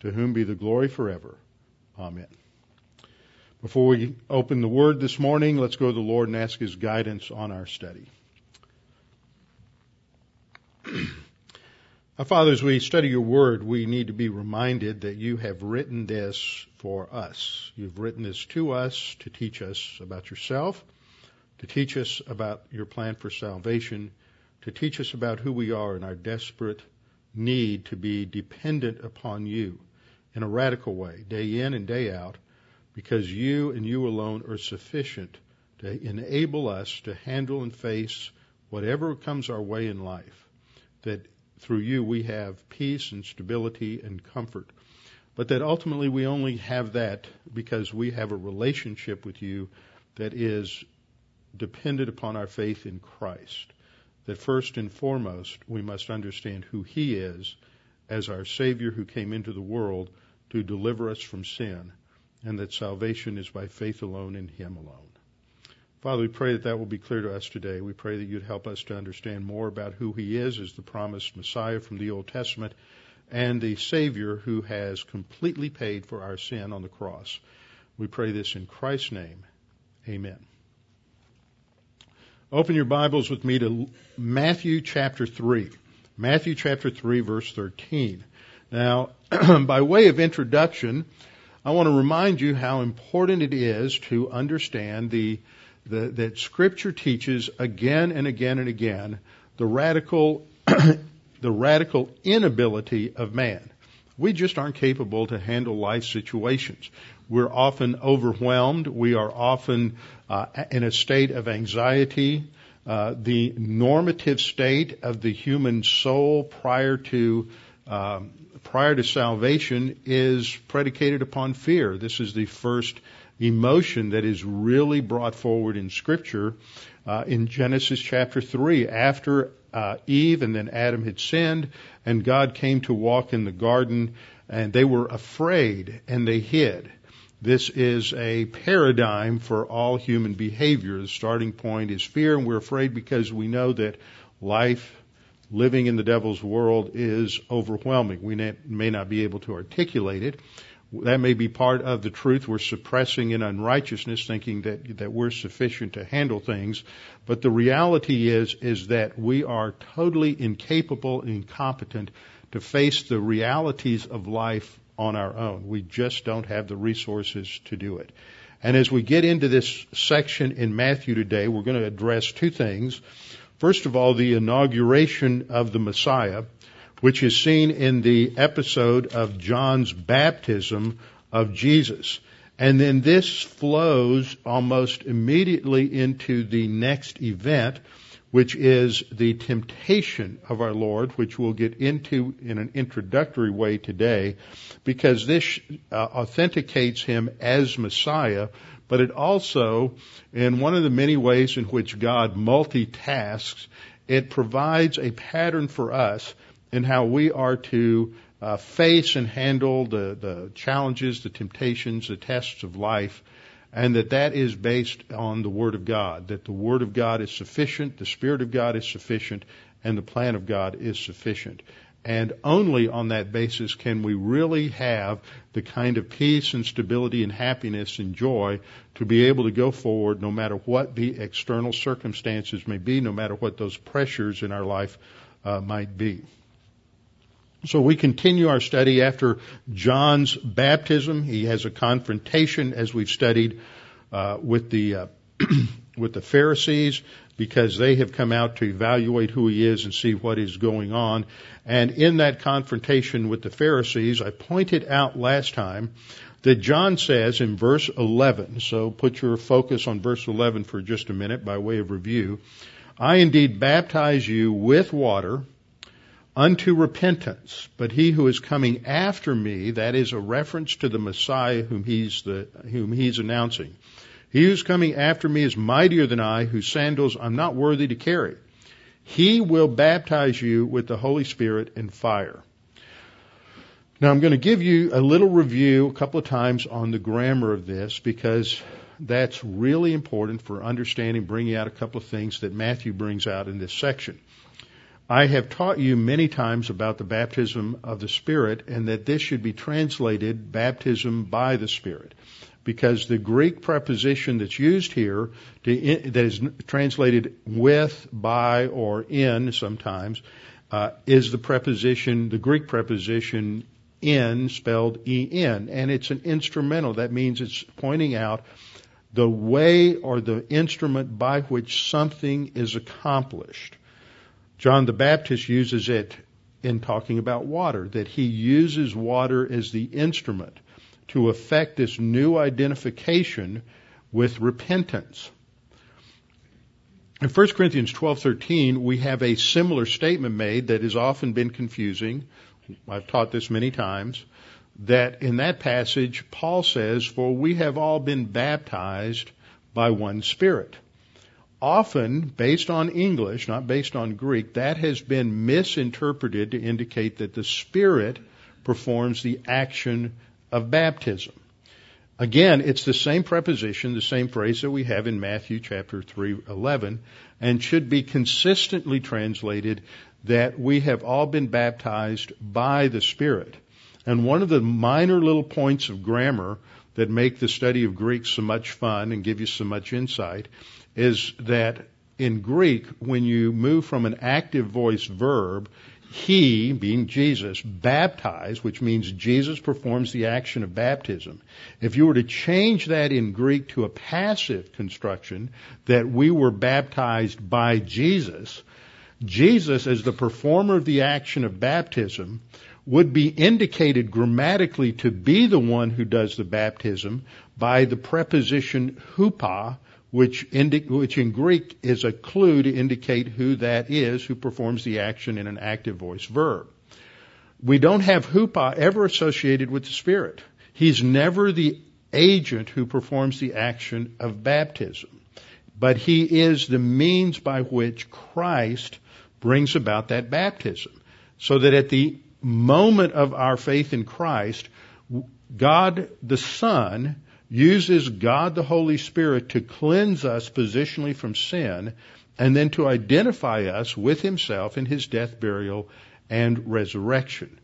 to whom be the glory forever. Amen. Before we open the Word this morning, let's go to the Lord and ask His guidance on our study. Our Father, as we study your Word, we need to be reminded that you have written this for us. You've written this to us to teach us about yourself, to teach us about your plan for salvation, to teach us about who we are and our desperate need to be dependent upon you in a radical way, day in and day out, because you and you alone are sufficient to enable us to handle and face whatever comes our way in life. That through you we have peace and stability and comfort. But that ultimately we only have that because we have a relationship with you that is dependent upon our faith in Christ. That first and foremost we must understand who He is as our Savior who came into the world to deliver us from sin, and that salvation is by faith alone in Him alone. Father, we pray that that will be clear to us today. We pray that you'd help us to understand more about who He is as the promised Messiah from the Old Testament and the Savior who has completely paid for our sin on the cross. We pray this in Christ's name. Amen. Open your Bibles with me to Matthew chapter 3. Matthew chapter 3 verse 13. Now, by way of introduction, I want to remind you how important it is to understand the, the that Scripture teaches again and again and again the radical the radical inability of man. We just aren't capable to handle life situations. We're often overwhelmed. We are often uh, in a state of anxiety. Uh, the normative state of the human soul prior to um, prior to salvation is predicated upon fear. This is the first emotion that is really brought forward in Scripture uh, in Genesis chapter 3. After uh, Eve and then Adam had sinned, and God came to walk in the garden, and they were afraid and they hid. This is a paradigm for all human behavior. The starting point is fear, and we're afraid because we know that life living in the devil's world is overwhelming. We may not be able to articulate it. That may be part of the truth. We're suppressing in unrighteousness, thinking that, that we're sufficient to handle things. But the reality is, is that we are totally incapable and incompetent to face the realities of life on our own. We just don't have the resources to do it. And as we get into this section in Matthew today, we're going to address two things. First of all, the inauguration of the Messiah, which is seen in the episode of John's baptism of Jesus. And then this flows almost immediately into the next event, which is the temptation of our Lord, which we'll get into in an introductory way today, because this uh, authenticates him as Messiah, but it also, in one of the many ways in which God multitasks, it provides a pattern for us in how we are to uh, face and handle the, the challenges, the temptations, the tests of life, and that that is based on the Word of God, that the Word of God is sufficient, the Spirit of God is sufficient, and the plan of God is sufficient. And only on that basis can we really have the kind of peace and stability and happiness and joy to be able to go forward no matter what the external circumstances may be, no matter what those pressures in our life uh, might be. So we continue our study after John's baptism. He has a confrontation, as we've studied, uh, with the uh, with the Pharisees because they have come out to evaluate who he is and see what is going on. And in that confrontation with the Pharisees, I pointed out last time that John says in verse 11, so put your focus on verse 11 for just a minute by way of review. I indeed baptize you with water unto repentance, but he who is coming after me, that is a reference to the Messiah whom he's the, whom he's announcing. He who's coming after me is mightier than I, whose sandals I'm not worthy to carry. He will baptize you with the Holy Spirit and fire. Now I'm going to give you a little review a couple of times on the grammar of this because that's really important for understanding, bringing out a couple of things that Matthew brings out in this section. I have taught you many times about the baptism of the Spirit and that this should be translated baptism by the Spirit because the Greek preposition that's used here that is translated with, by, or in sometimes uh, is the preposition, the Greek preposition in, spelled en, and it's an instrumental. That means it's pointing out the way or the instrument by which something is accomplished. John the Baptist uses it in talking about water, that he uses water as the instrument to effect this new identification with repentance. In 1 Corinthians 12:13, we have a similar statement made that has often been confusing. I've taught this many times that in that passage Paul says, "For we have all been baptized by one spirit." Often, based on English, not based on Greek, that has been misinterpreted to indicate that the Spirit performs the action of baptism. Again, it's the same preposition, the same phrase that we have in Matthew chapter 3:11 and should be consistently translated that we have all been baptized by the Spirit. And one of the minor little points of grammar that make the study of Greek so much fun and give you so much insight is that in Greek, when you move from an active voice verb he, being Jesus, baptized, which means Jesus performs the action of baptism. If you were to change that in Greek to a passive construction, that we were baptized by Jesus, Jesus, as the performer of the action of baptism, would be indicated grammatically to be the one who does the baptism by the preposition hupo, which, indi- which in Greek is a clue to indicate who that is who performs the action in an active voice verb. We don't have hupo ever associated with the Spirit. He's never the agent who performs the action of baptism. But he is the means by which Christ brings about that baptism. So that at the moment of our faith in Christ, God the Son uses God the Holy Spirit to cleanse us positionally from sin and then to identify us with Himself in His death, burial, and resurrection.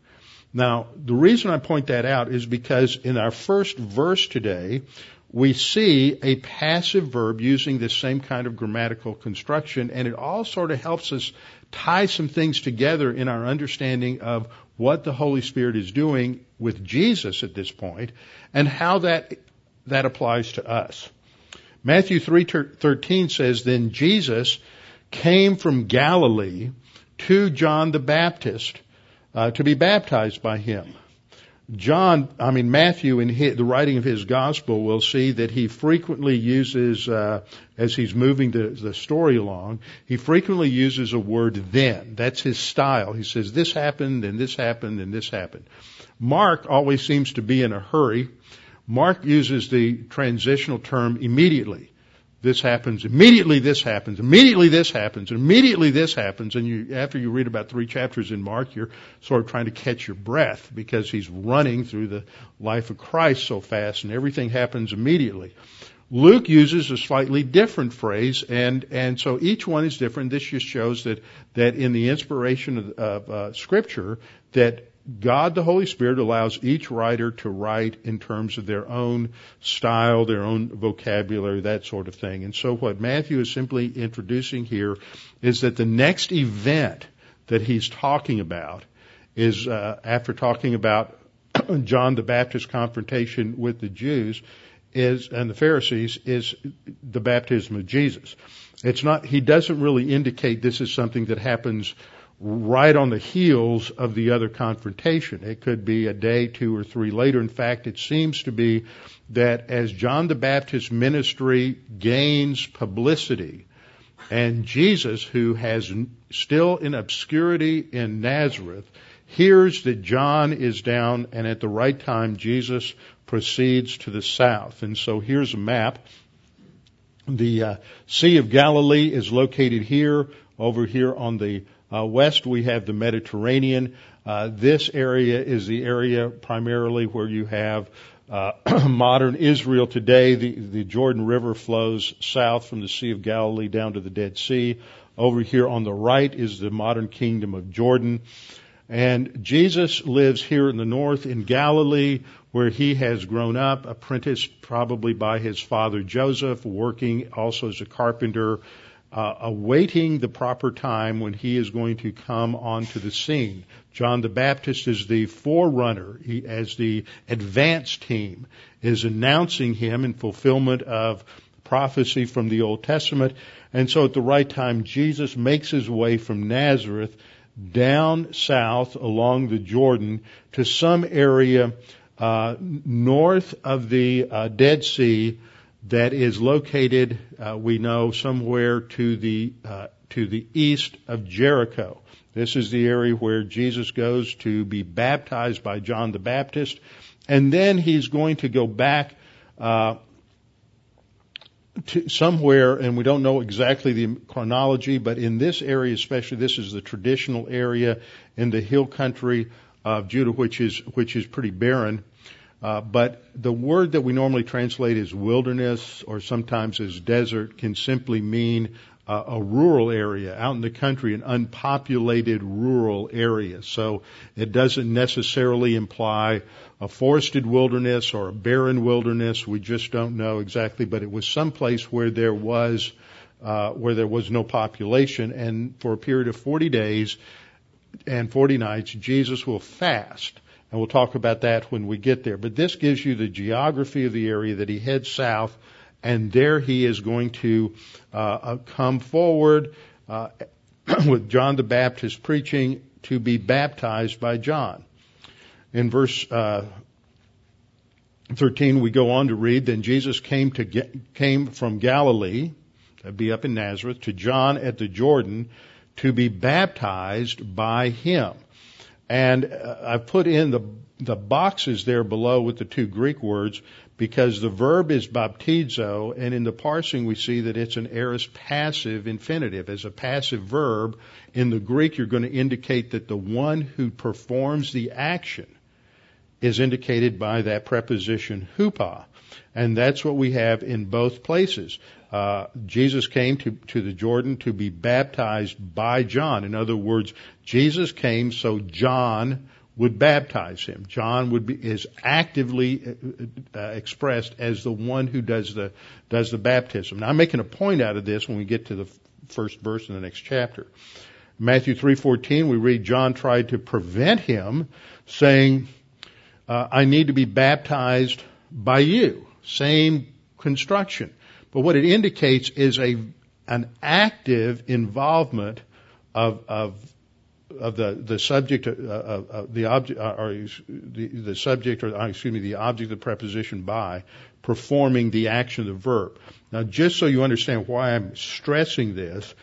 Now, the reason I point that out is because in our first verse today, we see a passive verb using the same kind of grammatical construction, and it all sort of helps us tie some things together in our understanding of what the Holy Spirit is doing with Jesus at this point, and how that that applies to us. Matthew 3:13 says then Jesus came from Galilee to John the Baptist uh, to be baptized by him. John, I mean Matthew, in his, the writing of his gospel, will see that he frequently uses, uh, as he's moving the, the story along, he frequently uses a word "then." That's his style. He says this happened, and this happened, and this happened. Mark always seems to be in a hurry Mark uses the transitional term immediately. This happens, immediately this happens, immediately this happens, immediately this happens, and you, after you read about three chapters in Mark, you're sort of trying to catch your breath because he's running through the life of Christ so fast and everything happens immediately. Luke uses a slightly different phrase, and and so each one is different. This just shows that that in the inspiration of, of uh, Scripture, that God the Holy Spirit allows each writer to write in terms of their own style, their own vocabulary, that sort of thing. And so what Matthew is simply introducing here is that the next event that he's talking about is uh, after talking about John the Baptist's confrontation with the Jews, is, and the Pharisees, is the baptism of Jesus. It's not, he doesn't really indicate this is something that happens right on the heels of the other confrontation. It could be a day, two or three later. In fact, it seems to be that as John the Baptist's ministry gains publicity, and Jesus, who has still in obscurity in Nazareth, hears that John is down, and at the right time, Jesus proceeds to the south. And so here's a map. The uh, Sea of Galilee is located here. Over here on the uh, west, we have the Mediterranean. Uh, this area is the area primarily where you have uh, modern Israel today. The, the Jordan River flows south from the Sea of Galilee down to the Dead Sea. Over here on the right is the modern kingdom of Jordan. And Jesus lives here in the north in Galilee, where he has grown up, apprenticed probably by his father Joseph, working also as a carpenter, uh, awaiting the proper time when he is going to come onto the scene. John the Baptist is the forerunner, he, as the advance team is announcing him in fulfillment of prophecy from the Old Testament. And so at the right time, Jesus makes his way from Nazareth down south along the Jordan to some area uh, north of the uh, Dead Sea that is located, uh, we know, somewhere to the uh, to the east of Jericho. This is the area where Jesus goes to be baptized by John the Baptist, and then he's going to go back uh, to somewhere, and we don't know exactly the chronology, but in this area, especially, this is the traditional area in the hill country of Judah, which is which is pretty barren. Uh, but the word that we normally translate as wilderness or sometimes as desert can simply mean uh, a rural area out in the country, an unpopulated rural area. So it doesn't necessarily imply a forested wilderness or a barren wilderness. We just don't know exactly, but it was some place where there was uh, where there was no population, and for a period of 40 days and 40 nights, Jesus will fast. And we'll talk about that when we get there. But this gives you the geography of the area that he heads south, and there he is going to uh, uh come forward uh, with John the Baptist preaching to be baptized by John in verse uh, 13, we go on to read, then Jesus came to came from Galilee, that'd be up in Nazareth, to John at the Jordan to be baptized by him. And uh, I've put in the the boxes there below with the two Greek words because the verb is baptizo, and in the parsing we see that it's an aorist passive infinitive. As a passive verb, in the Greek you're going to indicate that the one who performs the action is indicated by that preposition hupo. And that's what we have in both places. Uh, Jesus came to, to the Jordan to be baptized by John. In other words, Jesus came so John would baptize him. John would be is actively uh, uh, expressed as the one who does the does the baptism. Now I'm making a point out of this when we get to the first verse in the next chapter. Matthew 3:14 we read John tried to prevent him saying uh, I need to be baptized by you. Same construction. But what it indicates is a, an active involvement of, of, of the, the subject, uh, the object, uh, or the, the subject, or uh, excuse me, the object of the preposition by performing the action of the verb. Now, just so you understand why I'm stressing this,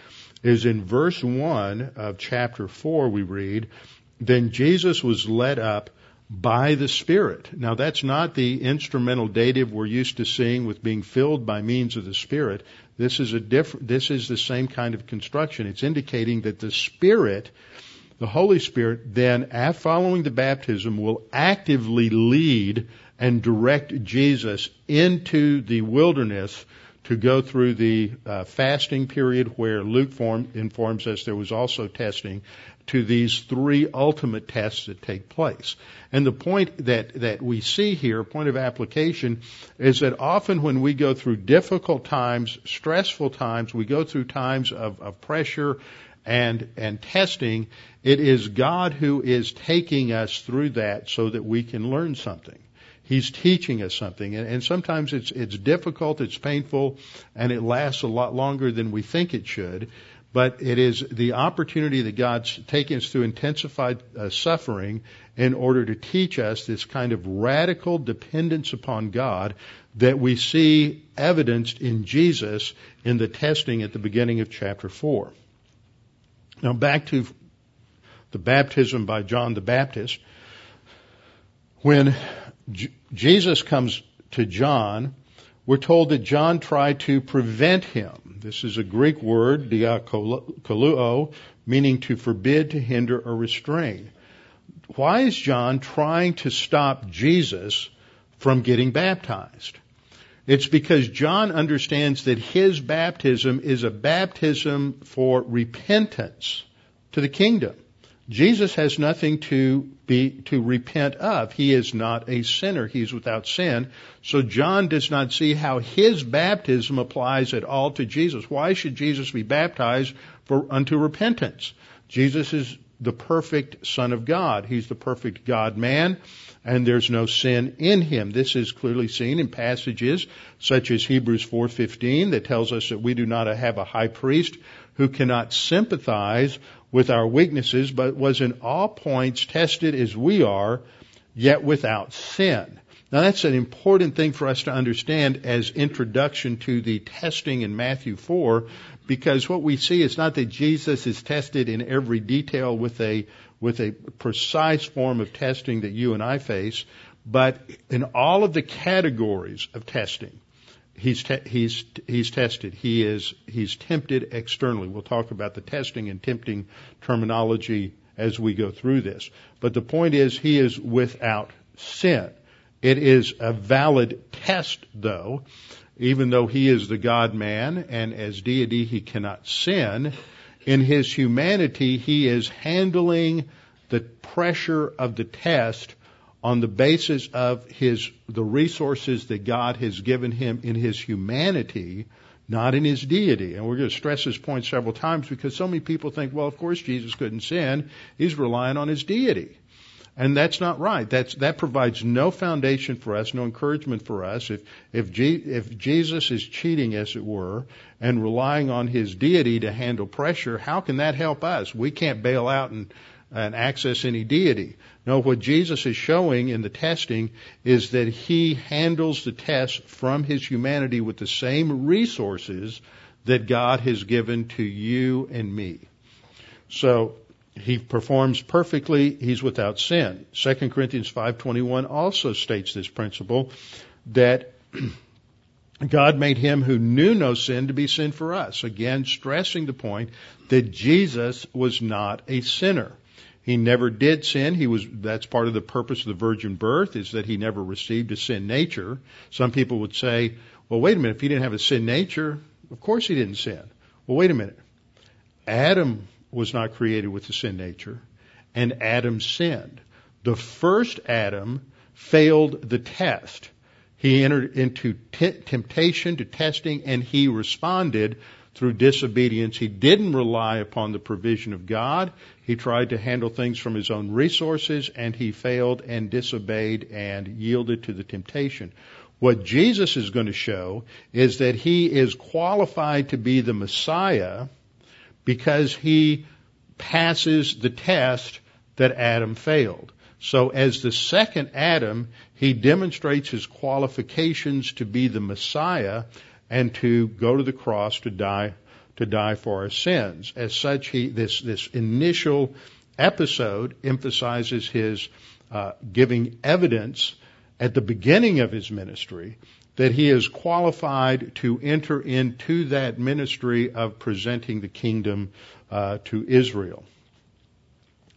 is in verse 1 of chapter 4 we read, Then Jesus was led up by the Spirit. Now that's not the instrumental dative we're used to seeing with being filled by means of the Spirit. This is a different, this is the same kind of construction. It's indicating that the Spirit, the Holy Spirit, then, following the baptism, will actively lead and direct Jesus into the wilderness to go through the uh, fasting period where Luke form, informs us there was also testing to these three ultimate tests that take place. And the point that, that we see here, point of application, is that often when we go through difficult times, stressful times, we go through times of, of pressure and, and testing, it is God who is taking us through that so that we can learn something. He's teaching us something, and, and sometimes it's it's difficult, it's painful, and it lasts a lot longer than we think it should. But it is the opportunity that God's taking us through intensified uh, suffering in order to teach us this kind of radical dependence upon God that we see evidenced in Jesus in the testing at the beginning of chapter 4. Now back to the baptism by John the Baptist. When Jesus comes to John, we're told that John tried to prevent him. This is a Greek word, diakoluo, meaning to forbid, to hinder, or restrain. Why is John trying to stop Jesus from getting baptized? It's because John understands that his baptism is a baptism for repentance to the kingdom. Jesus has nothing to be, to repent of. He is not a sinner. He's without sin. So John does not see how his baptism applies at all to Jesus. Why should Jesus be baptized for, unto repentance? Jesus is the perfect Son of God. He's the perfect God man, and there's no sin in him. This is clearly seen in passages such as Hebrews 4:15 that tells us that we do not have a high priest who cannot sympathize with our weaknesses, but was in all points tested as we are, yet without sin. Now that's an important thing for us to understand as introduction to the testing in Matthew 4, because what we see is not that Jesus is tested in every detail with a, with a precise form of testing that you and I face, but in all of the categories of testing, he's te- he's he's tested. He is he's tempted externally. We'll talk about the testing and tempting terminology as we go through this. But the point is he is without sin. It is a valid test though, even though he is the God man and as deity he cannot sin. In his humanity he is handling the pressure of the test on the basis of his the resources that God has given him in his humanity, not in his deity. And we're going to stress this point several times because so many people think, well, of course Jesus couldn't sin. He's relying on his deity. And that's not right. That's, that provides no foundation for us, no encouragement for us. If, if, G, if Jesus is cheating, as it were, and relying on his deity to handle pressure, how can that help us? We can't bail out and and access any deity. No, what Jesus is showing in the testing is that he handles the test from his humanity with the same resources that God has given to you and me. So he performs perfectly, he's without sin. 2 Corinthians 5:21 also states this principle that God made him who knew no sin to be sin for us. Again, stressing the point that Jesus was not a sinner. He never did sin. He was, that's part of the purpose of the virgin birth is that he never received a sin nature. Some people would say, well, wait a minute, if he didn't have a sin nature, of course he didn't sin. Well, wait a minute. Adam was not created with a sin nature, and Adam sinned. The first Adam failed the test. He entered into t- temptation to testing and he responded through disobedience. He didn't rely upon the provision of God. He tried to handle things from his own resources and he failed and disobeyed and yielded to the temptation. What Jesus is going to show is that he is qualified to be the Messiah because he passes the test that Adam failed. So as the second Adam, he demonstrates his qualifications to be the Messiah and to go to the cross to die to die for our sins. As such, he this this initial episode emphasizes his uh, giving evidence at the beginning of his ministry that he is qualified to enter into that ministry of presenting the kingdom uh, to Israel.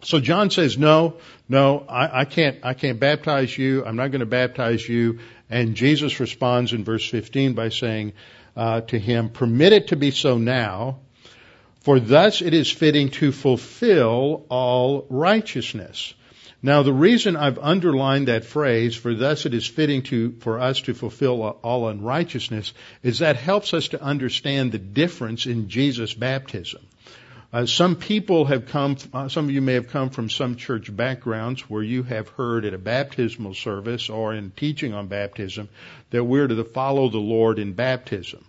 So John says, no, no, I, I, can't, I can't baptize you. I'm not going to baptize you. And Jesus responds in verse 15 by saying uh, to him, permit it to be so now, for thus it is fitting to fulfill all righteousness. Now the reason I've underlined that phrase, for thus it is fitting to, for us to fulfill all unrighteousness, is that helps us to understand the difference in Jesus' baptism. Uh, some people have come, uh, some of you may have come from some church backgrounds where you have heard at a baptismal service or in teaching on baptism that we're to follow the Lord in baptism.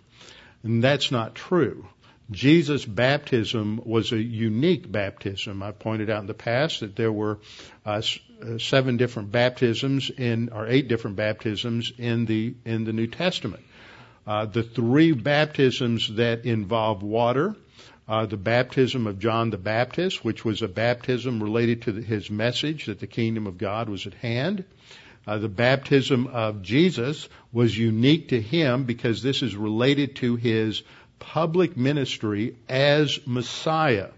And that's not true. Jesus' baptism was a unique baptism. I pointed out in the past that there were uh, uh, seven different baptisms in, or eight different baptisms in the in the New Testament. Uh, the three baptisms that involve water, uh, the baptism of John the Baptist, which was a baptism related to the, his message that the kingdom of God was at hand. Uh, the baptism of Jesus was unique to him because this is related to his public ministry as Messiah.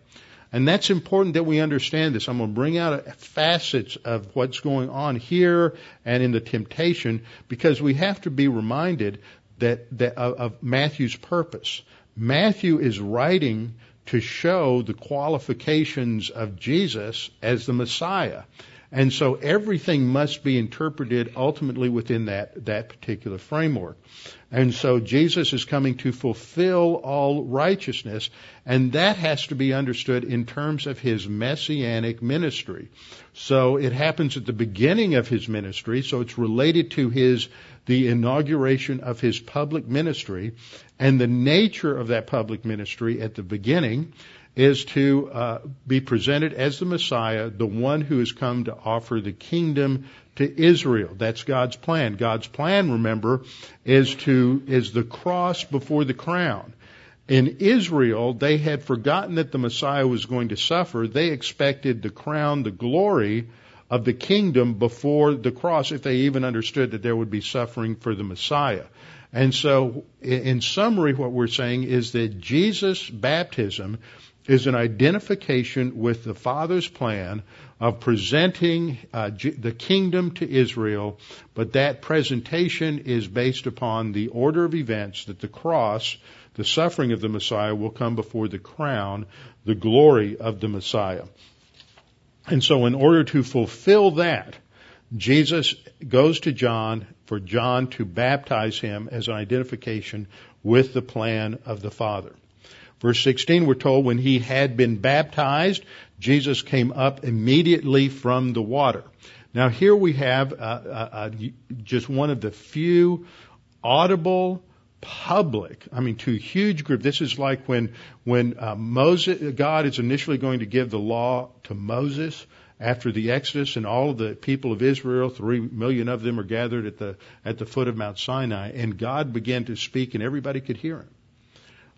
And that's important that we understand this. I'm going to bring out facets of what's going on here and in the temptation because we have to be reminded that, that of, of Matthew's purpose. Matthew is writing to show the qualifications of Jesus as the Messiah. And so everything must be interpreted ultimately within that, that particular framework. And so Jesus is coming to fulfill all righteousness, and that has to be understood in terms of his messianic ministry. So it happens at the beginning of his ministry, so it's related to his the inauguration of his public ministry, and the nature of that public ministry at the beginning is to uh, be presented as the Messiah, the one who has come to offer the kingdom to Israel. That's God's plan. God's plan, remember, is to is the cross before the crown. In Israel, they had forgotten that the Messiah was going to suffer. They expected the crown, the glory of the kingdom before the cross, if they even understood that there would be suffering for the Messiah. And so, in summary, what we're saying is that Jesus' baptism is an identification with the Father's plan of presenting uh, the kingdom to Israel, but that presentation is based upon the order of events that the cross, the suffering of the Messiah, will come before the crown, the glory of the Messiah. And so, in order to fulfill that, Jesus goes to John for John to baptize him as an identification with the plan of the Father. Verse 16, we're told when he had been baptized, Jesus came up immediately from the water. Now here we have uh, uh, uh, just one of the few audible public, I mean, to a huge group. This is like when when uh, Moses, God is initially going to give the law to Moses after the Exodus, and all of the people of Israel, three million of them, are gathered at the at the foot of Mount Sinai, and God began to speak, and everybody could hear him.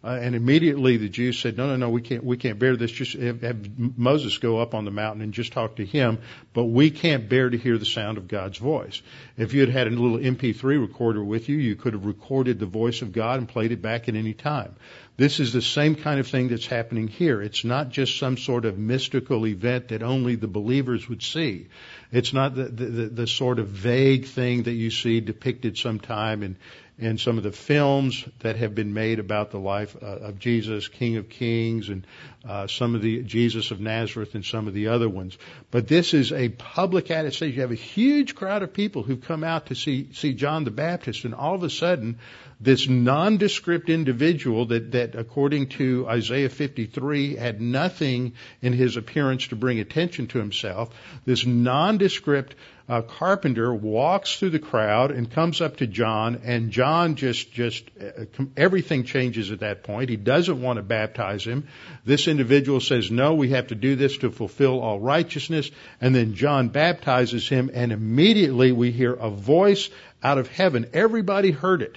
Uh, and immediately the Jews said, "No, no, no, we can't, we can't bear this. Just have, have Moses go up on the mountain and just talk to him. But we can't bear to hear the sound of God's voice. If you had had a little MP3 recorder with you, you could have recorded the voice of God and played it back at any time. This is the same kind of thing that's happening here. It's not just some sort of mystical event that only the believers would see. It's not the, the, the, the sort of vague thing that you see depicted sometime in, in some of the films that have been made about the life uh, of Jesus, King of Kings, and uh, some of the Jesus of Nazareth, and some of the other ones. But this is a public attestation. You have a huge crowd of people who've come out to see see John the Baptist, and all of a sudden, this nondescript individual that that according to Isaiah 53 had nothing in his appearance to bring attention to himself. This nondescript uh, carpenter walks through the crowd and comes up to John, and John just just uh, everything changes at that point. He doesn't want to baptize him. This individual says, "No, we have to do this to fulfill all righteousness." And then John baptizes him, and immediately we hear a voice out of heaven. Everybody heard it.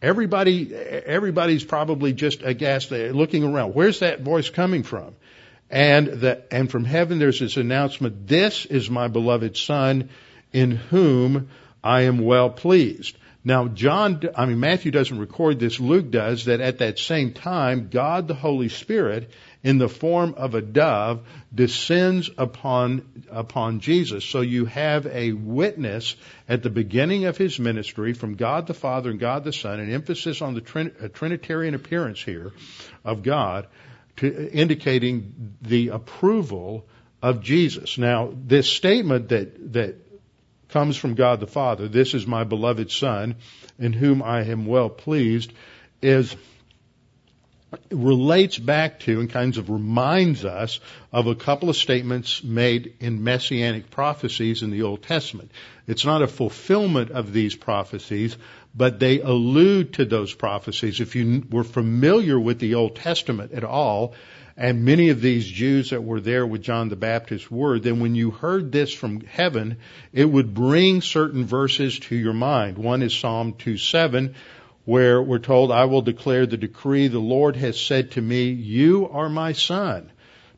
Everybody, everybody's probably just aghast, looking around. Where's that voice coming from? And that, and from heaven there's this announcement, this is my beloved son in whom I am well pleased. Now John, I mean Matthew doesn't record this, Luke does, that at that same time, God the Holy Spirit, in the form of a dove, descends upon, upon Jesus. So you have a witness at the beginning of his ministry from God the Father and God the Son, an emphasis on the uh, Trinitarian appearance here of God, indicating the approval of Jesus. Now, this statement that, that comes from God the Father, this is my beloved Son, in whom I am well pleased, is relates back to and kinds of reminds us of a couple of statements made in messianic prophecies in the Old Testament. It's not a fulfillment of these prophecies, but they allude to those prophecies. If you were familiar with the Old Testament at all, and many of these Jews that were there with John the Baptist were, then when you heard this from heaven, it would bring certain verses to your mind. One is Psalm 2 7, where we're told, I will declare the decree, the Lord has said to me, you are my son.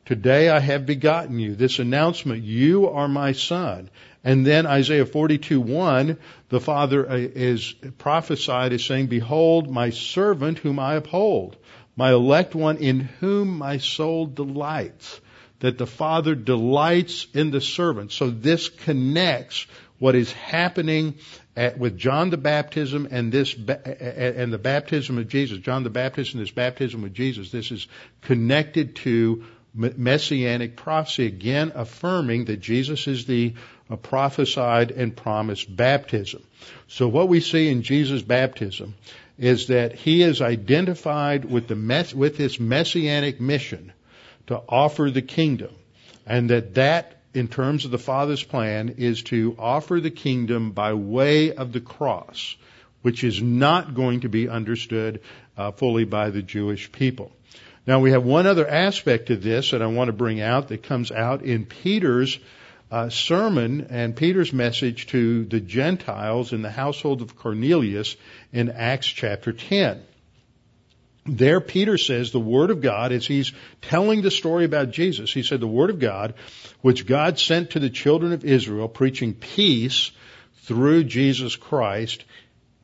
Today I have begotten you. This announcement, you are my son. And then Isaiah 42, 1, the Father uh, is prophesied as saying, Behold, my servant whom I uphold, my elect one in whom my soul delights. That the Father delights in the servant. So this connects what is happening at, with John the baptism and this and the baptism of Jesus. John the Baptist and this baptism with Jesus. This is connected to messianic prophecy again affirming that Jesus is the prophesied and promised baptism. So what we see in Jesus' baptism is that he is identified with the mess, with his messianic mission to offer the kingdom and that that in terms of the Father's plan, is to offer the kingdom by way of the cross, which is not going to be understood uh, fully by the Jewish people. Now we have one other aspect of this that I want to bring out that comes out in Peter's uh, sermon and Peter's message to the Gentiles in the household of Cornelius in Acts chapter 10 there Peter says the Word of God, as he's telling the story about Jesus, he said the Word of God, which God sent to the children of Israel, preaching peace through Jesus Christ,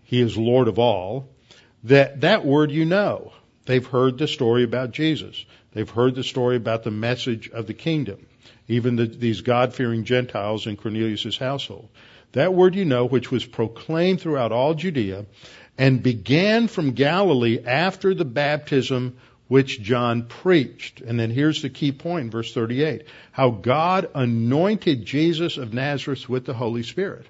he is Lord of all, that that word you know. They've heard the story about Jesus. They've heard the story about the message of the kingdom. Even the, these God-fearing Gentiles in Cornelius' household. That word you know, which was proclaimed throughout all Judea, and began from Galilee after the baptism which John preached. And then here's the key point, verse 38. How God anointed Jesus of Nazareth with the Holy Spirit.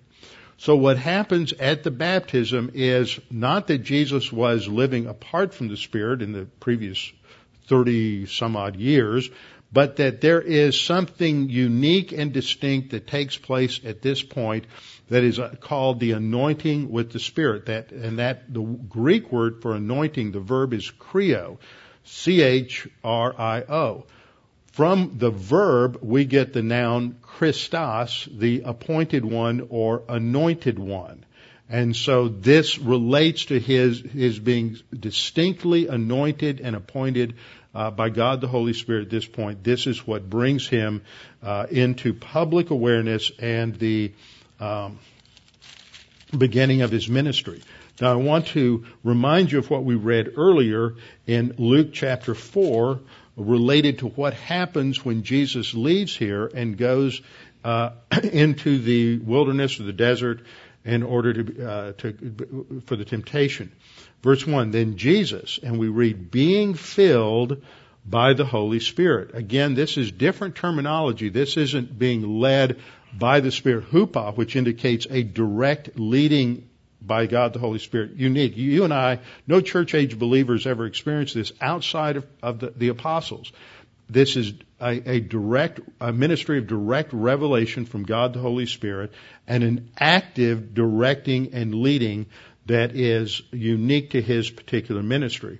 So what happens at the baptism is not that Jesus was living apart from the Spirit in the previous 30 some odd years, but that there is something unique and distinct that takes place at this point that is uh, called the anointing with the Spirit. That and that the Greek word for anointing, the verb is chrio, C H R I O. From the verb, we get the noun Christos, the appointed one or anointed one. And so this relates to his, his being distinctly anointed and appointed uh, by God the Holy Spirit at this point. This is what brings him uh, into public awareness and the um, beginning of his ministry. Now I want to remind you of what we read earlier in Luke chapter 4 related to what happens when Jesus leaves here and goes uh, into the wilderness or the desert in order to, uh, to for the temptation. Verse 1, then Jesus, and we read, being filled by the Holy Spirit. Again, this is different terminology. This isn't being led by the Spirit, hupo, which indicates a direct leading by God the Holy Spirit. Unique. You and I, no church age believers ever experienced this outside of, of the, the, apostles. This is a, a direct, a ministry of direct revelation from God the Holy Spirit and an active directing and leading that is unique to his particular ministry.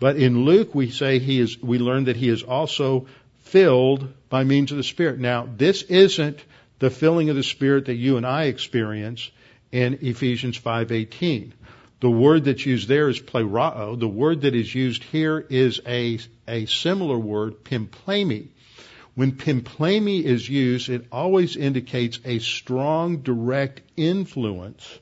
But in Luke, we say he is, we learn that he is also filled by means of the Spirit. Now, this isn't the filling of the Spirit that you and I experience in Ephesians 5:18. The word that's used there is plerao. The word that is used here is a, a similar word, pimplemi. When pimplemi is used, it always indicates a strong direct influence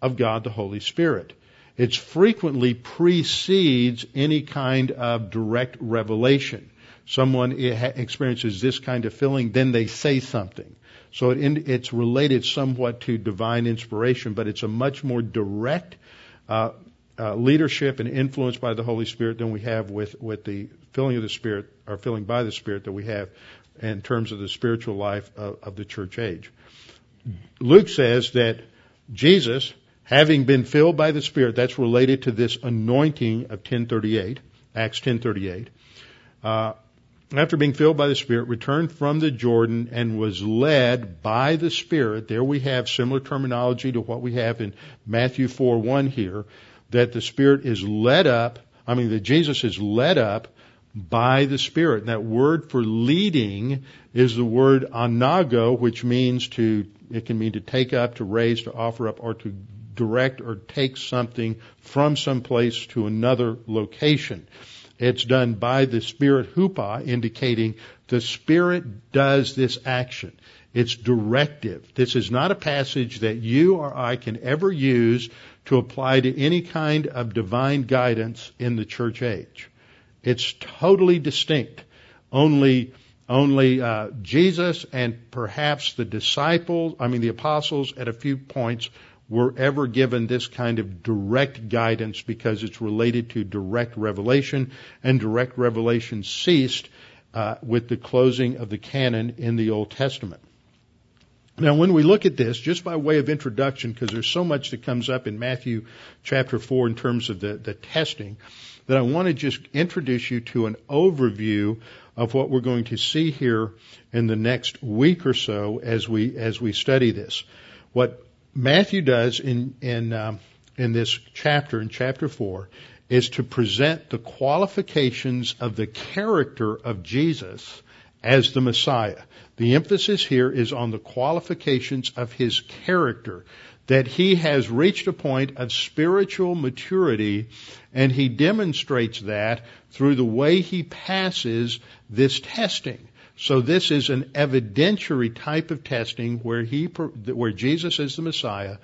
of God the Holy Spirit. It frequently precedes any kind of direct revelation. Someone experiences this kind of filling, then they say something. So it, it's related somewhat to divine inspiration, but it's a much more direct uh, uh, leadership and influence by the Holy Spirit than we have with, with the filling of the Spirit or filling by the Spirit that we have in terms of the spiritual life of, of the church age. Luke says that Jesus, having been filled by the Spirit, that's related to this anointing of 1038, Acts 10:38. Uh, after being filled by the Spirit, returned from the Jordan and was led by the Spirit. There we have similar terminology to what we have in Matthew 4 1 here, that the Spirit is led up, I mean, that Jesus is led up by the Spirit. And that word for leading is the word anago, which means to, it can mean to take up, to raise, to offer up, or to direct or take something from some place to another location. It's done by the Spirit hupo, indicating the Spirit does this action. It's directive. This is not a passage that you or I can ever use to apply to any kind of divine guidance in the church age. It's totally distinct. Only, only uh, Jesus and perhaps the disciples, I mean the apostles, at a few points were ever given this kind of direct guidance because it's related to direct revelation, and direct revelation ceased uh, with the closing of the canon in the Old Testament. Now, when we look at this, just by way of introduction, because there's so much that comes up in Matthew chapter 4 in terms of the, the testing, that I want to just introduce you to an overview of what we're going to see here in the next week or so as we, as we study this. What Matthew does in, in, um, in this chapter, in chapter 4, is to present the qualifications of the character of Jesus as the Messiah. The emphasis here is on the qualifications of his character, that he has reached a point of spiritual maturity, and he demonstrates that through the way he passes this testing. So this is an evidentiary type of testing where he, where Jesus is the Messiah,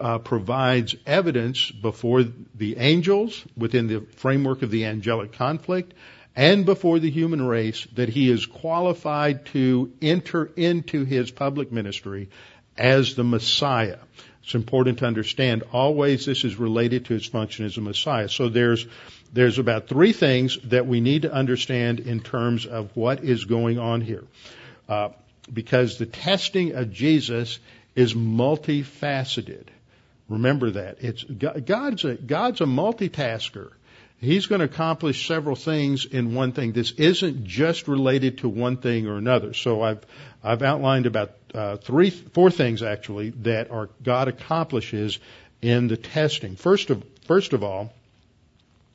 uh, provides evidence before the angels within the framework of the angelic conflict and before the human race that he is qualified to enter into his public ministry as the Messiah. It's important to understand always this is related to his function as a Messiah. So there's there's about three things that we need to understand in terms of what is going on here. Uh, because the testing of Jesus is multifaceted. Remember that. It's God's a, God's a multitasker. He's going to accomplish several things in one thing. This isn't just related to one thing or another. So I've I've outlined about uh, three, four things actually that are God accomplishes in the testing. First of first of all,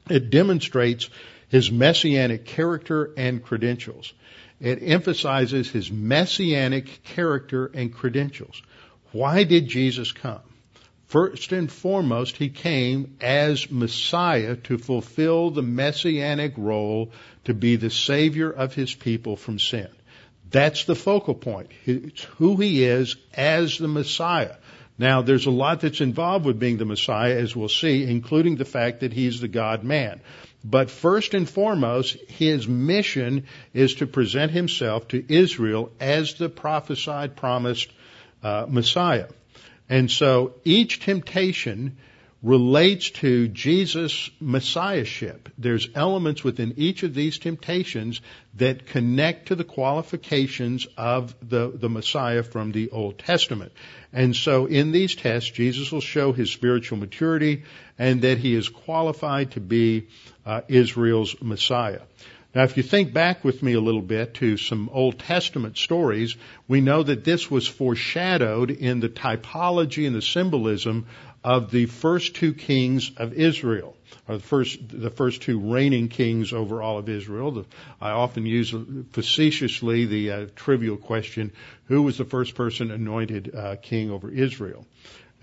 it demonstrates his messianic character and credentials. It emphasizes his messianic character and credentials. Why did Jesus come? First and foremost, he came as Messiah to fulfill the messianic role to be the Savior of his people from sin. That's the focal point. It's who he is as the Messiah. Now, there's a lot that's involved with being the Messiah, as we'll see, including the fact that he's the God man. But first and foremost, his mission is to present himself to Israel as the prophesied, promised uh, Messiah. And so each temptation relates to Jesus' messiahship. There's elements within each of these temptations that connect to the qualifications of the, the Messiah from the Old Testament. And so in these tests, Jesus will show his spiritual maturity and that he is qualified to be uh, Israel's Messiah. Now, if you think back with me a little bit to some Old Testament stories, we know that this was foreshadowed in the typology and the symbolism of the first two kings of Israel, or the first, the first two reigning kings over all of Israel. I often use facetiously the uh, trivial question, who was the first person anointed uh, king over Israel?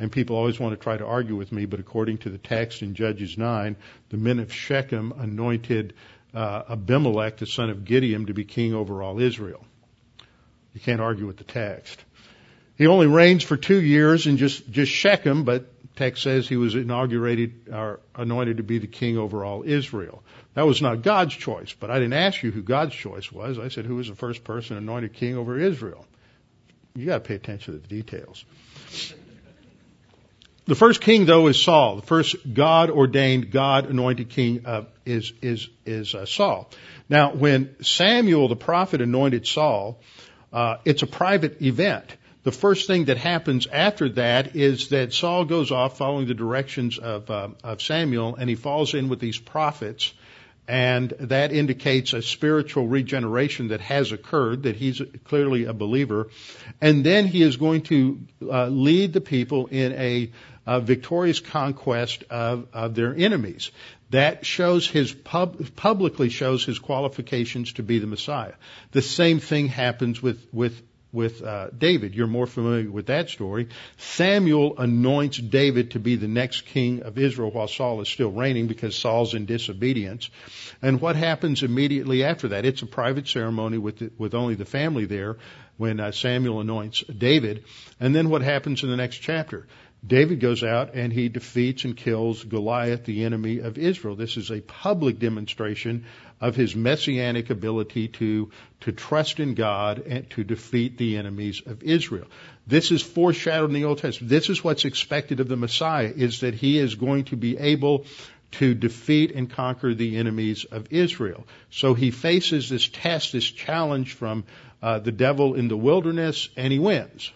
And people always want to try to argue with me, but according to the text in Judges 9, the men of Shechem anointed uh, Abimelech, the son of Gideon, to be king over all Israel. You can't argue with the text. He only reigns for two years in just, just Shechem, but text says he was inaugurated or anointed to be the king over all Israel. That was not God's choice, but I didn't ask you who God's choice was. I said, who was the first person anointed king over Israel? You gotta pay attention to the details. The first king, though, is Saul. The first God ordained, God anointed king uh, is is is uh, Saul. Now, when Samuel the prophet anointed Saul, uh, it's a private event. The first thing that happens after that is that Saul goes off following the directions of uh, of Samuel, and he falls in with these prophets and that indicates a spiritual regeneration that has occurred, that he's clearly a believer. And then he is going to uh, lead the people in a, a victorious conquest of, of, their enemies. That shows his pub, publicly shows his qualifications to be the Messiah. The same thing happens with with with uh, David. You're more familiar with that story. Samuel anoints David to be the next king of Israel while Saul is still reigning because Saul's in disobedience. And what happens immediately after that? It's a private ceremony with the, with only the family there when uh, Samuel anoints David. And then what happens in the next chapter? David goes out and he defeats and kills Goliath, the enemy of Israel. This is a public demonstration of his messianic ability to, to trust in God and to defeat the enemies of Israel. This is foreshadowed in the Old Testament. This is what's expected of the Messiah, is that he is going to be able to defeat and conquer the enemies of Israel. So he faces this test, this challenge from uh, the devil in the wilderness, and he wins.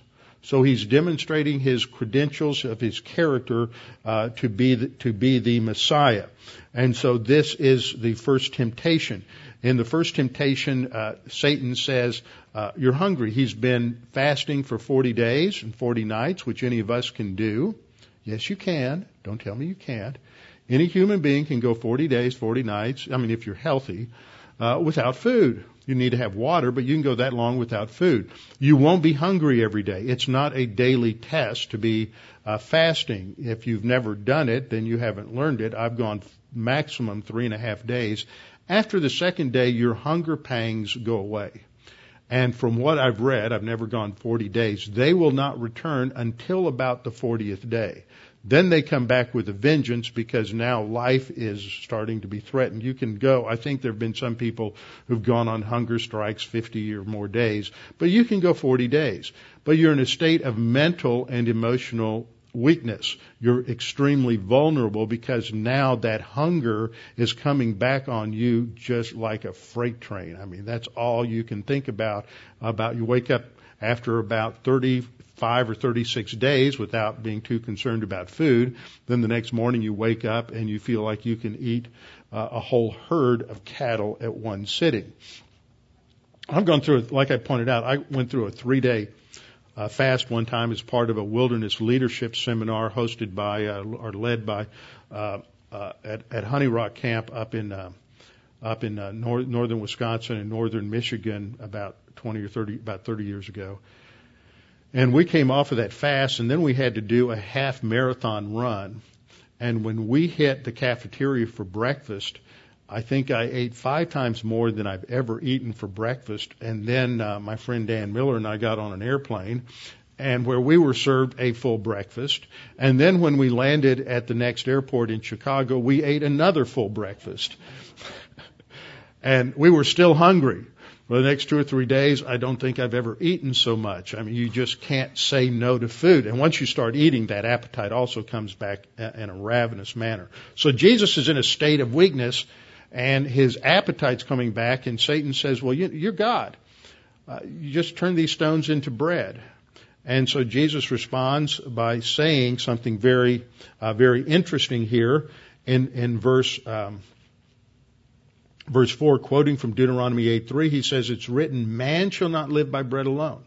So he's demonstrating his credentials of his character uh, to be the, to be the Messiah, and so this is the first temptation. In the first temptation, uh, Satan says, uh, "You're hungry." He's been fasting for 40 days and 40 nights, which any of us can do. Yes, you can. Don't tell me you can't. Any human being can go 40 days, 40 nights. I mean, if you're healthy, uh, without food. You need to have water, but you can go that long without food. You won't be hungry every day. It's not a daily test to be uh, fasting. If you've never done it, then you haven't learned it. I've gone maximum three and a half days. After the second day, your hunger pangs go away. And from what I've read, I've never gone 40 days, they will not return until about the 40th day. Then they come back with a vengeance because now life is starting to be threatened. You can go, I think there have been some people who've gone on hunger strikes 50 or more days, but you can go 40 days. But you're in a state of mental and emotional weakness. You're extremely vulnerable because now that hunger is coming back on you just like a freight train. I mean, that's all you can think about. About you wake up after about 35 or 36 days without being too concerned about food. Then the next morning you wake up and you feel like you can eat uh, a whole herd of cattle at one sitting. I've gone through, like I pointed out, I went through a three day uh, fast one time as part of a wilderness leadership seminar hosted by uh, or led by uh, uh, at, at Honey Rock Camp up in uh, up in uh, nor- northern Wisconsin and northern Michigan about 20 or 30, about 30 years ago. And we came off of that fast, and then we had to do a half marathon run. And when we hit the cafeteria for breakfast, I think I ate five times more than I've ever eaten for breakfast. And then uh, my friend Dan Miller and I got on an airplane, and where we were served a full breakfast. And then when we landed at the next airport in Chicago, we ate another full breakfast. and we were still hungry. For the next two or three days, I don't think I've ever eaten so much. I mean, you just can't say no to food. And once you start eating, that appetite also comes back in a ravenous manner. So Jesus is in a state of weakness, and his appetite's coming back, and Satan says, well, you're God. Uh, you just turn these stones into bread. And so Jesus responds by saying something very, uh, very interesting here in, in verse um, verse 4, quoting from Deuteronomy 8:3, he says, It's written, Man shall not live by bread alone.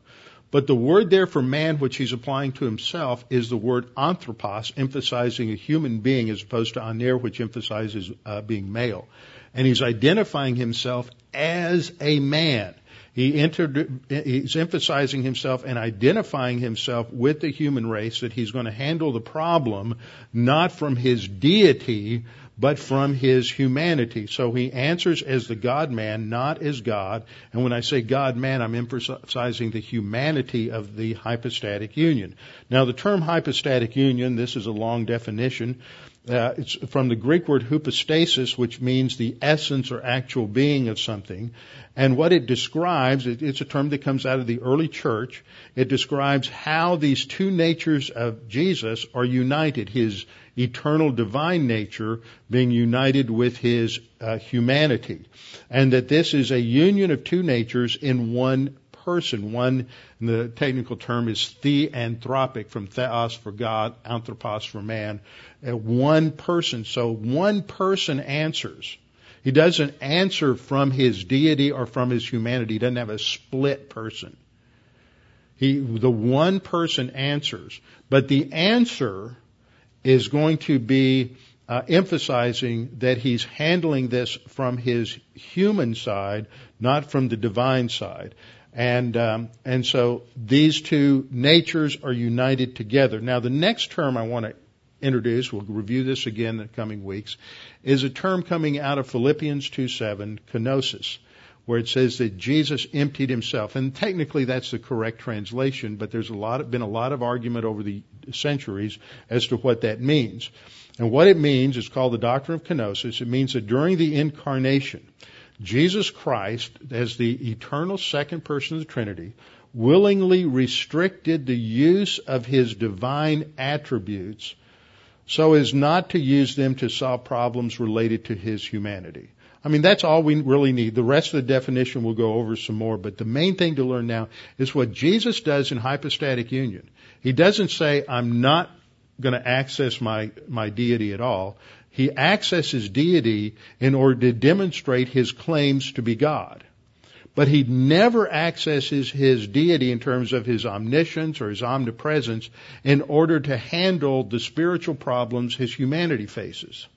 But the word there for man, which he's applying to himself, is the word anthropos, emphasizing a human being as opposed to aner, which emphasizes uh, being male. And he's identifying himself as a man. He entered, he's emphasizing himself and identifying himself with the human race that he's going to handle the problem not from his deity, but from his humanity. So he answers as the God man, not as God. And when I say God man, I'm emphasizing the humanity of the hypostatic union. Now the term hypostatic union, this is a long definition. Uh, it's from the Greek word hypostasis, which means the essence or actual being of something. And what it describes, it, it's a term that comes out of the early church. It describes how these two natures of Jesus are united. His eternal divine nature being united with his uh, humanity. And that this is a union of two natures in one person. One, the technical term is theanthropic, from theos for God, anthropos for man. Uh, one person. So one person answers. He doesn't answer from his deity or from his humanity. He doesn't have a split person. He, the one person answers. But the answer is going to be uh, emphasizing that he's handling this from his human side, not from the divine side. And um, and so these two natures are united together. Now the next term I want to introduce, we'll review this again in the coming weeks, is a term coming out of Philippians 2:7, kenosis, where it says that Jesus emptied himself. And technically that's the correct translation, but there's a lot of, been a lot of argument over the centuries as to what that means. And what it means is called the doctrine of kenosis. It means that during the incarnation, Jesus Christ, as the eternal second person of the Trinity, willingly restricted the use of his divine attributes so as not to use them to solve problems related to his humanity. I mean, that's all we really need. The rest of the definition we'll go over some more, but the main thing to learn now is what Jesus does in hypostatic union. He doesn't say, I'm not going to access my, my deity at all. He accesses deity in order to demonstrate his claims to be God. But he never accesses his deity in terms of his omniscience or his omnipresence in order to handle the spiritual problems his humanity faces.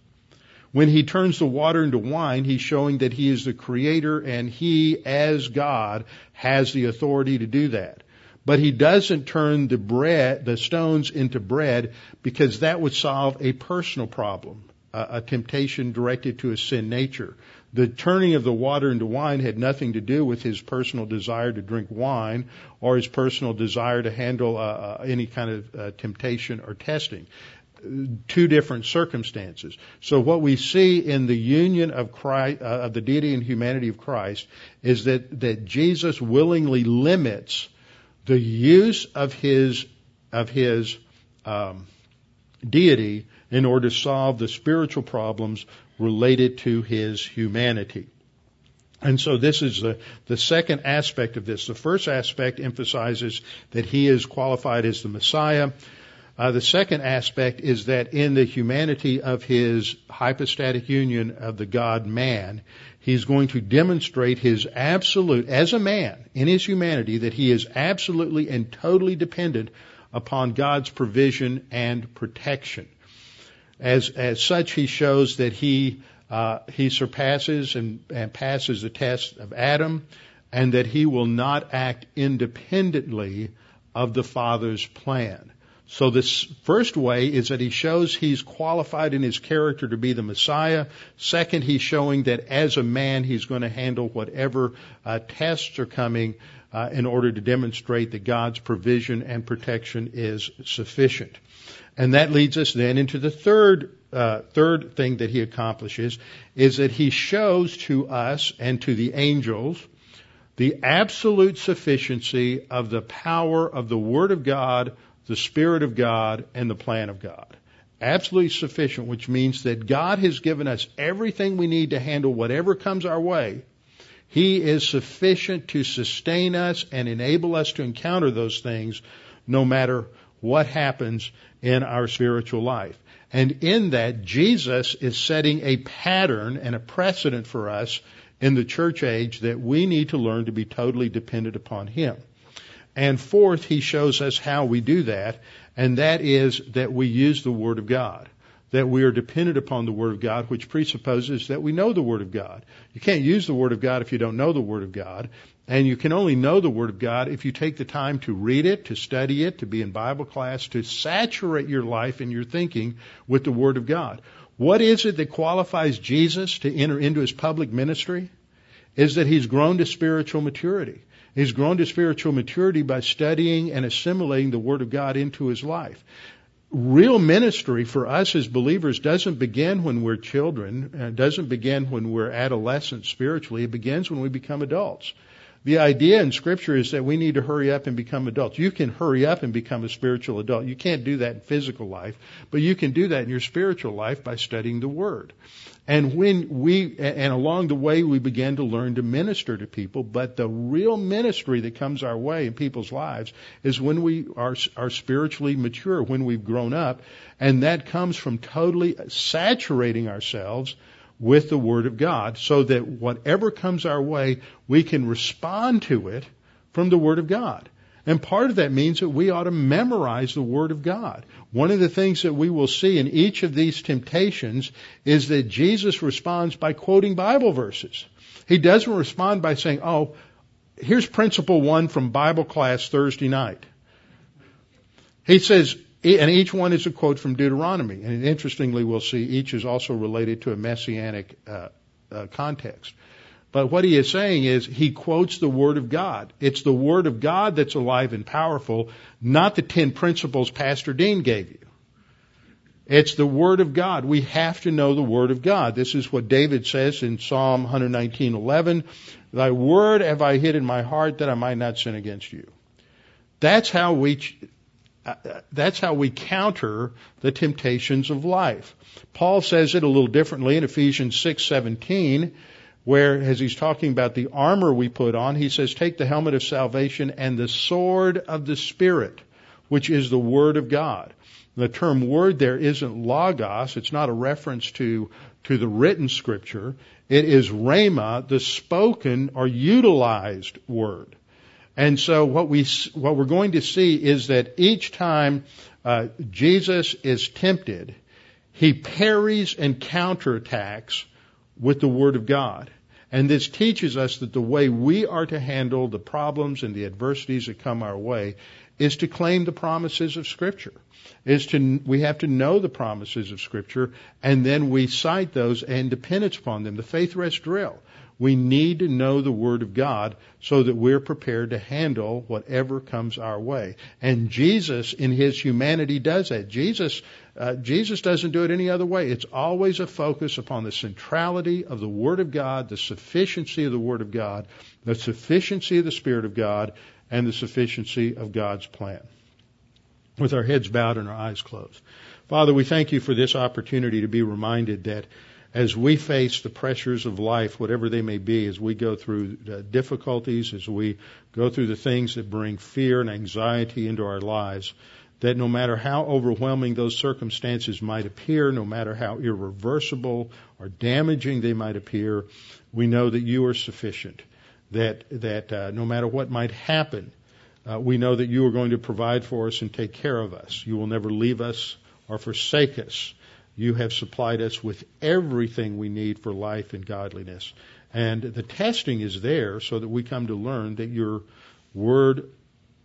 When he turns the water into wine, he's showing that he is the creator and he, as God, has the authority to do that. But he doesn't turn the bread, the stones into bread because that would solve a personal problem, a, temptation directed to a sin nature. The turning of the water into wine had nothing to do with his personal desire to drink wine or his personal desire to handle uh, uh, any kind of uh, temptation or testing. Two different circumstances. So what we see in the union of Christ, uh, of the deity and humanity of Christ, is that that Jesus willingly limits the use of his of his um, deity in order to solve the spiritual problems related to his humanity. And so this is the, the second aspect of this. The first aspect emphasizes that he is qualified as the Messiah. Uh, the second aspect is that in the humanity of his hypostatic union of the God man, he's going to demonstrate his absolute, as a man, in his humanity, that he is absolutely and totally dependent upon God's provision and protection. As, as such, he shows that he, uh, he surpasses and, and passes the test of Adam, and that he will not act independently of the Father's plan. So this first way is that he shows he's qualified in his character to be the Messiah. Second, he's showing that as a man, he's going to handle whatever uh, tests are coming uh, in order to demonstrate that God's provision and protection is sufficient. And that leads us then into the third uh, third thing that he accomplishes is that he shows to us and to the angels the absolute sufficiency of the power of the Word of God the Spirit of God, and the plan of God. Absolutely sufficient, which means that God has given us everything we need to handle whatever comes our way. He is sufficient to sustain us and enable us to encounter those things no matter what happens in our spiritual life. And in that, Jesus is setting a pattern and a precedent for us in the church age that we need to learn to be totally dependent upon Him. And fourth, he shows us how we do that, and that is that we use the Word of God. That we are dependent upon the Word of God, which presupposes that we know the Word of God. You can't use the Word of God if you don't know the Word of God. And you can only know the Word of God if you take the time to read it, to study it, to be in Bible class, to saturate your life and your thinking with the Word of God. What is it that qualifies Jesus to enter into his public ministry? Is that he's grown to spiritual maturity. He's grown to spiritual maturity by studying and assimilating the Word of God into his life. Real ministry for us as believers doesn't begin when we're children, doesn't begin when we're adolescents spiritually, it begins when we become adults. The idea in scripture is that we need to hurry up and become adults. You can hurry up and become a spiritual adult. You can't do that in physical life, but you can do that in your spiritual life by studying the Word. And when we, and along the way we began to learn to minister to people, but the real ministry that comes our way in people's lives is when we are, are spiritually mature, when we've grown up, and that comes from totally saturating ourselves with the Word of God so that whatever comes our way, we can respond to it from the Word of God. And part of that means that we ought to memorize the Word of God. One of the things that we will see in each of these temptations is that Jesus responds by quoting Bible verses. He doesn't respond by saying, oh, here's principle one from Bible class Thursday night. He says, and each one is a quote from Deuteronomy. And interestingly, we'll see each is also related to a messianic uh, uh, context. But what he is saying is he quotes the Word of God. It's the Word of God that's alive and powerful, not the ten principles Pastor Dean gave you. It's the Word of God. We have to know the Word of God. This is what David says in Psalm 119:11. Thy Word have I hid in my heart that I might not sin against you. That's how we, Uh, that's how we counter the temptations of life. Paul says it a little differently in Ephesians 6:17 where, as he's talking about the armor we put on, he says, take the helmet of salvation and the sword of the Spirit, which is the Word of God. The term word there isn't logos. It's not a reference to, to the written scripture. It is rhema, the spoken or utilized word. And so what we, what we're going to see is that each time uh, Jesus is tempted, he parries and counterattacks with the Word of God. And this teaches us that the way we are to handle the problems and the adversities that come our way is to claim the promises of Scripture. Is to we have to know the promises of Scripture, and then we cite those and dependence upon them. The faith rest drill. We need to know the Word of God so that we're prepared to handle whatever comes our way. And Jesus, in His humanity, does that. Jesus, uh, Jesus doesn't do it any other way. It's always a focus upon the centrality of the Word of God, the sufficiency of the Word of God, the sufficiency of the Spirit of God, and the sufficiency of God's plan. With our heads bowed and our eyes closed. Father, we thank you for this opportunity to be reminded that as we face the pressures of life, whatever they may be, as we go through difficulties, as we go through the things that bring fear and anxiety into our lives, that no matter how overwhelming those circumstances might appear, no matter how irreversible or damaging they might appear, we know that you are sufficient. That that uh, no matter what might happen, uh, we know that you are going to provide for us and take care of us. You will never leave us or forsake us. You have supplied us with everything we need for life and godliness. And the testing is there so that we come to learn that your word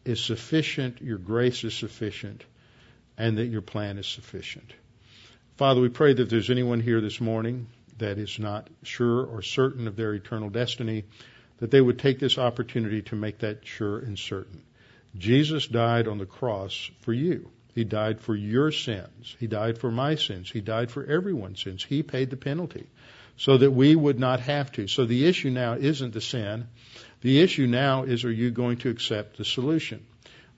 is sufficient, your grace is sufficient, and that your plan is sufficient. Father, we pray that there's anyone here this morning that is not sure or certain of their eternal destiny, that they would take this opportunity to make that sure and certain. Jesus died on the cross for you. He died for your sins. He died for my sins. He died for everyone's sins. He paid the penalty so that we would not have to. So the issue now isn't the sin. The issue now is are you going to accept the solution?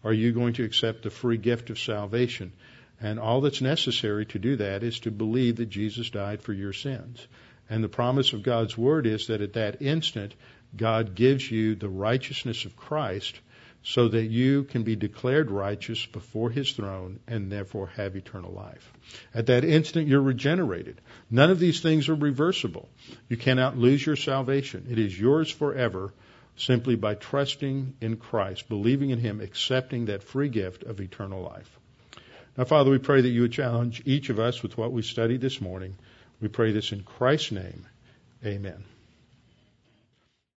Are you going to accept the free gift of salvation? And all that's necessary to do that is to believe that Jesus died for your sins. And the promise of God's Word is that at that instant, God gives you the righteousness of Christ so that you can be declared righteous before his throne and therefore have eternal life. At that instant, you're regenerated. None of these things are reversible. You cannot lose your salvation. It is yours forever simply by trusting in Christ, believing in him, accepting that free gift of eternal life. Now, Father, we pray that you would challenge each of us with what we studied this morning. We pray this in Christ's name. Amen.